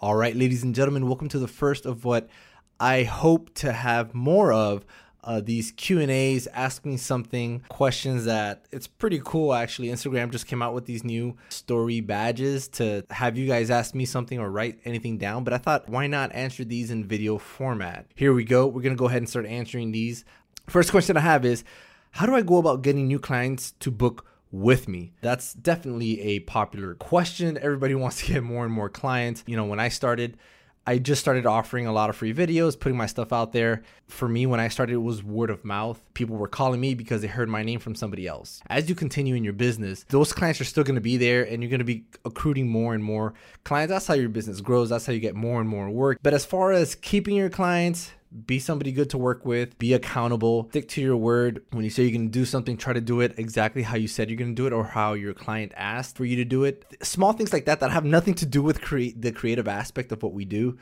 All right, ladies and gentlemen, welcome to the first of what I hope to have more of uh, these Q and A's, ask me something questions that it's pretty cool actually. Instagram just came out with these new story badges to have you guys ask me something or write anything down. But I thought, why not answer these in video format? Here we go. We're gonna go ahead and start answering these. First question I have is, how do I go about getting new clients to book? With me? That's definitely a popular question. Everybody wants to get more and more clients. You know, when I started, I just started offering a lot of free videos, putting my stuff out there. For me, when I started, it was word of mouth. People were calling me because they heard my name from somebody else. As you continue in your business, those clients are still going to be there and you're going to be accruing more and more clients. That's how your business grows. That's how you get more and more work. But as far as keeping your clients, be somebody good to work with, be accountable, stick to your word. When you say you're going to do something, try to do it exactly how you said you're going to do it or how your client asked for you to do it. Small things like that that have nothing to do with the creative aspect of what we do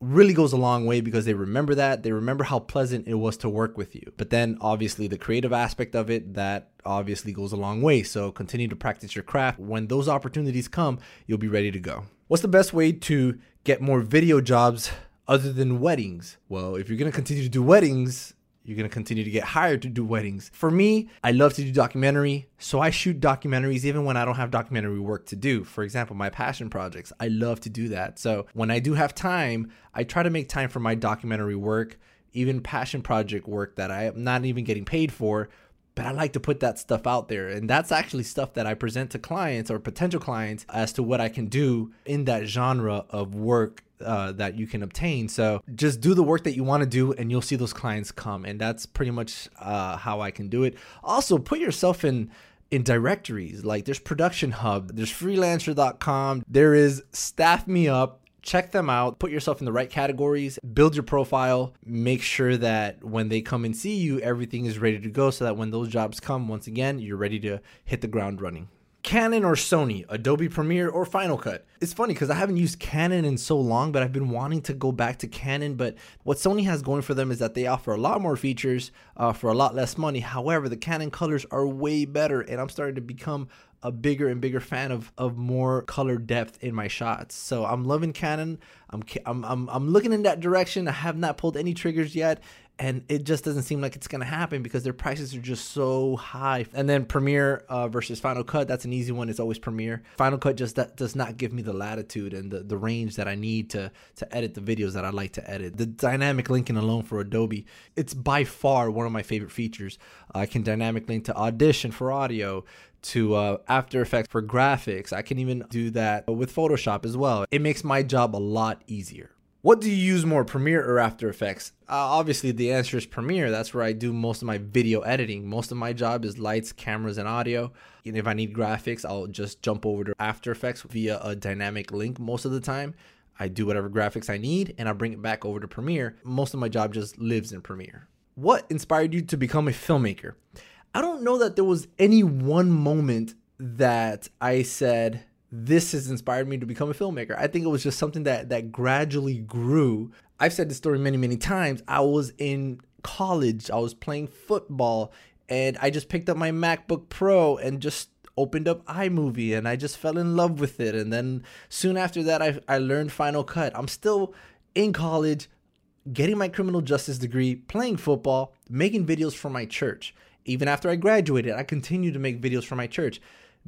really goes a long way because they remember that they remember how pleasant it was to work with you but then obviously the creative aspect of it that obviously goes a long way so continue to practice your craft when those opportunities come you'll be ready to go what's the best way to get more video jobs other than weddings? Well, if you're going to continue to do weddings, you're going to continue to get hired to do weddings. For me, I love to do documentary, so I shoot documentaries even when I don't have documentary work to do. For example, my passion projects, I love to do that. So when I do have time, I try to make time for my documentary work, even passion project work that I am not even getting paid for. But I like to put that stuff out there. And that's actually stuff that I present to clients or potential clients as to what I can do in that genre of work uh, that you can obtain. So just do the work that you want to do, and you'll see those clients come. And that's pretty much uh, how I can do it. Also, put yourself in in directories like there's production hub there's freelancer.com there is staff me up check them out put yourself in the right categories build your profile make sure that when they come and see you everything is ready to go so that when those jobs come once again you're ready to hit the ground running Canon or Sony, Adobe Premiere or Final Cut. It's funny because I haven't used Canon in so long, but I've been wanting to go back to Canon. But what Sony has going for them is that they offer a lot more features uh, for a lot less money. However, the Canon colors are way better, and I'm starting to become a bigger and bigger fan of of more color depth in my shots. So I'm loving Canon. I'm I'm I'm, I'm looking in that direction. I have not pulled any triggers yet, and it just doesn't seem like it's going to happen because their prices are just so high. And then Premiere uh, versus Final Cut, that's an easy one. It's always Premiere. Final Cut just that does not give me the latitude and the, the range that I need to to edit the videos that I like to edit. The dynamic linking alone for Adobe, it's by far one of my favorite features. I can dynamic link to Audition for audio, to uh, After Effects for graphics. I can even do that with Photoshop as well. It makes my job a lot easier. What do you use more, Premiere or After Effects? Uh, obviously, the answer is Premiere. That's where I do most of my video editing. Most of my job is lights, cameras, and audio. And if I need graphics, I'll just jump over to After Effects via a dynamic link most of the time. I do whatever graphics I need and I bring it back over to Premiere. Most of my job just lives in Premiere. What inspired you to become a filmmaker? I don't know that there was any one moment that I said, this has inspired me to become a filmmaker. I think it was just something that that gradually grew. I've said this story many, many times. I was in college, I was playing football, and I just picked up my MacBook Pro and just opened up iMovie and I just fell in love with it. And then soon after that, I, I learned Final Cut. I'm still in college, getting my criminal justice degree, playing football, making videos for my church. Even after I graduated, I continued to make videos for my church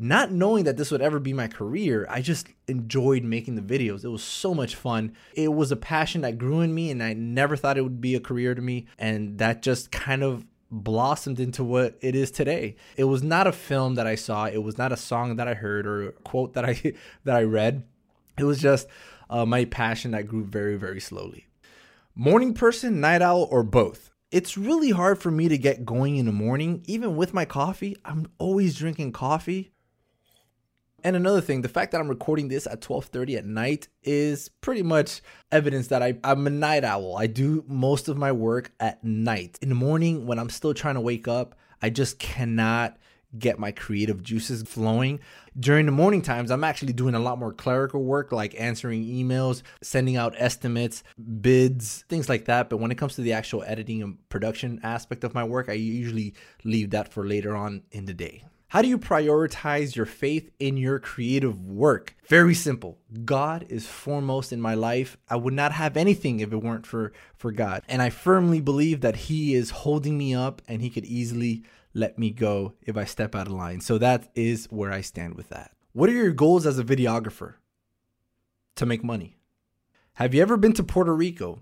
not knowing that this would ever be my career, I just enjoyed making the videos. It was so much fun. It was a passion that grew in me, and I never thought it would be a career to me. And that just kind of blossomed into what it is today. It was not a film that I saw, it was not a song that I heard or a quote that I that I read. It was just uh, my passion that grew very, very slowly. Morning person, night owl, or both? It's really hard for me to get going in the morning. Even with my coffee, I'm always drinking coffee and another thing, the fact that I'm recording this at 12:30 at night is pretty much evidence that I, I'm a night owl. I do most of my work at night. In the morning, when I'm still trying to wake up, I just cannot get my creative juices flowing. During the morning times, I'm actually doing a lot more clerical work like answering emails, sending out estimates, bids, things like that. But when it comes to the actual editing and production aspect of my work, I usually leave that for later on in the day. How do you prioritize your faith in your creative work? Very simple. God is foremost in my life. I would not have anything if it weren't for for God. And I firmly believe that he is holding me up and he could easily let me go if I step out of line. So that is where I stand with that. What are your goals as a videographer? To make money. Have you ever been to Puerto Rico?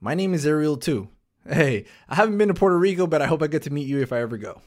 My name is Ariel too. Hey, I haven't been to Puerto Rico, but I hope I get to meet you if I ever go.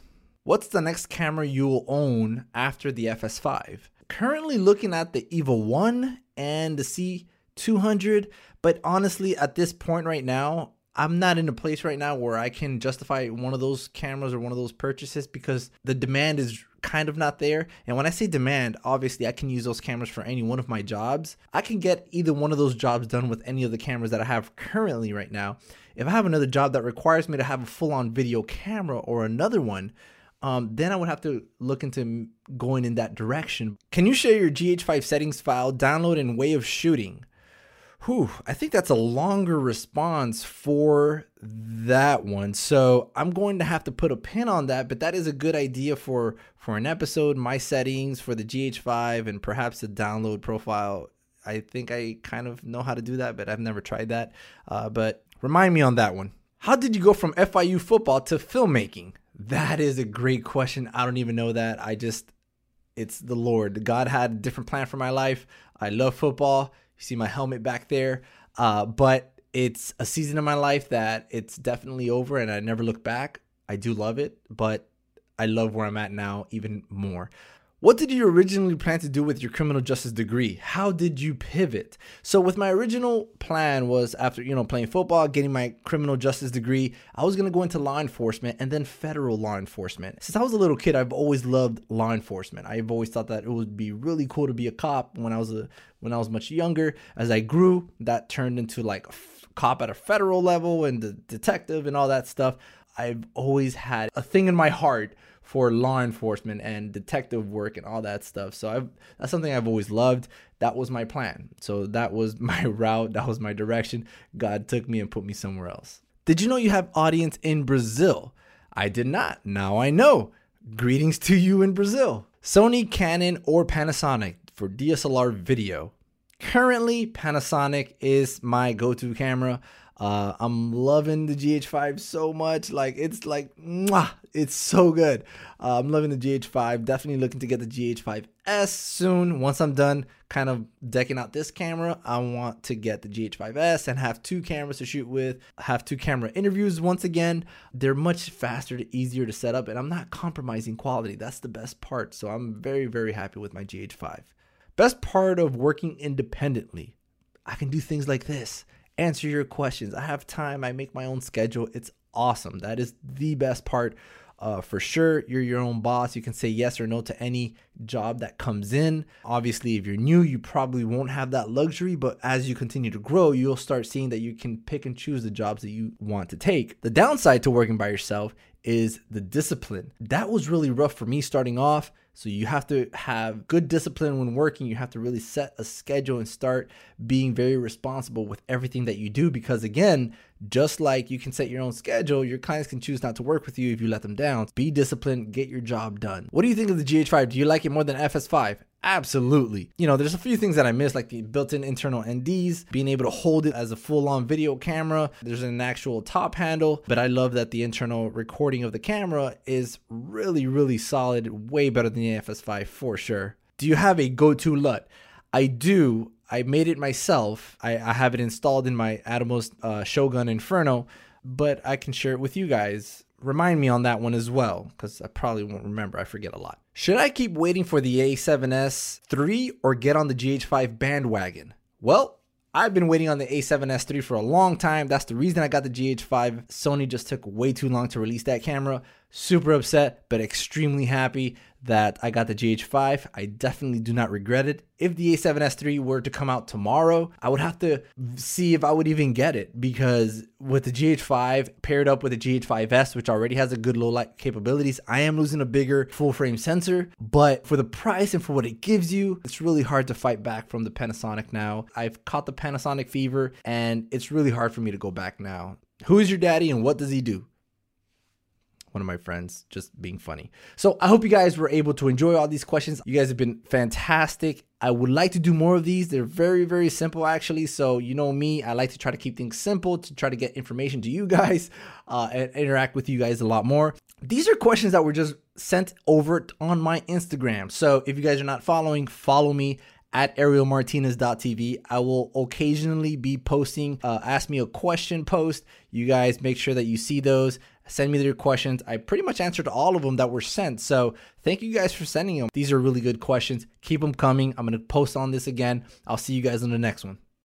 What's the next camera you'll own after the FS5? Currently looking at the EVA 1 and the C200, but honestly, at this point right now, I'm not in a place right now where I can justify one of those cameras or one of those purchases because the demand is kind of not there. And when I say demand, obviously I can use those cameras for any one of my jobs. I can get either one of those jobs done with any of the cameras that I have currently right now. If I have another job that requires me to have a full on video camera or another one, um, then I would have to look into going in that direction. Can you share your GH5 settings file, download, and way of shooting? Whew, I think that's a longer response for that one. So I'm going to have to put a pin on that, but that is a good idea for for an episode. My settings for the GH5 and perhaps the download profile. I think I kind of know how to do that, but I've never tried that. Uh, but remind me on that one. How did you go from FIU football to filmmaking? That is a great question. I don't even know that. I just, it's the Lord. God had a different plan for my life. I love football. You see my helmet back there. Uh, but it's a season of my life that it's definitely over and I never look back. I do love it, but I love where I'm at now even more. What did you originally plan to do with your criminal justice degree? How did you pivot? So with my original plan was after, you know, playing football, getting my criminal justice degree, I was going to go into law enforcement and then federal law enforcement. Since I was a little kid, I've always loved law enforcement. I've always thought that it would be really cool to be a cop when I was a when I was much younger. As I grew, that turned into like a f- cop at a federal level and the detective and all that stuff. I've always had a thing in my heart for law enforcement and detective work and all that stuff. So I've, that's something I've always loved. That was my plan. So that was my route. That was my direction. God took me and put me somewhere else. Did you know you have audience in Brazil? I did not. Now I know. Greetings to you in Brazil. Sony, Canon, or Panasonic for DSLR video. Currently, Panasonic is my go to camera. Uh, I'm loving the GH5 so much. Like it's like, mwah, it's so good. Uh, I'm loving the GH5. Definitely looking to get the GH5S soon. Once I'm done kind of decking out this camera, I want to get the GH5S and have two cameras to shoot with. Have two camera interviews once again. They're much faster, easier to set up, and I'm not compromising quality. That's the best part. So I'm very, very happy with my GH5. Best part of working independently. I can do things like this answer your questions. I have time. I make my own schedule. It's awesome. That is the best part. Uh, for sure, you're your own boss. You can say yes or no to any job that comes in. Obviously, if you're new, you probably won't have that luxury, but as you continue to grow, you'll start seeing that you can pick and choose the jobs that you want to take. The downside to working by yourself is the discipline. That was really rough for me starting off. So you have to have good discipline when working. You have to really set a schedule and start being very responsible with everything that you do because again, just like you can set your own schedule, your clients can choose not to work with you if you let them down. Be disciplined, get your job done. What do you think of the GH5? Do you like it more than FS5? Absolutely. You know, there's a few things that I miss, like the built in internal NDs, being able to hold it as a full on video camera. There's an actual top handle, but I love that the internal recording of the camera is really, really solid, way better than the FS5 for sure. Do you have a go to LUT? I do. I made it myself. I, I have it installed in my Atomos uh, Shogun Inferno, but I can share it with you guys remind me on that one as well, because I probably won't remember. I forget a lot. Should I keep waiting for the A7S 3 or get on the GH5 bandwagon? Well, I've been waiting on the A7S III for a long time. That's the reason I got the GH5. Sony just took way too long to release that camera. Super upset, but extremely happy that I got the GH5. I definitely do not regret it. If the A7S III were to come out tomorrow, I would have to see if I would even get it because with the GH5 paired up with the GH5S, which already has a good low light capabilities, I am losing a bigger full frame sensor. But for the price and for what it gives you, it's really hard to fight back from the Panasonic now. I've caught the Panasonic fever and it's really hard for me to go back now. Who is your daddy and what does he do? One of my friends just being funny. So I hope you guys were able to enjoy all these questions. You guys have been fantastic. I would like to do more of these. They're very, very simple, actually. So, you know me, I like to try to keep things simple to try to get information to you guys uh, and interact with you guys a lot more. These are questions that were just sent over on my Instagram. So, if you guys are not following, follow me at arielmartinez.tv. I will occasionally be posting uh, Ask Me a Question post. You guys make sure that you see those. Send me your questions. I pretty much answered all of them that were sent. So thank you guys for sending them. These are really good questions. Keep them coming. I'm going to post on this again. I'll see you guys in the next one.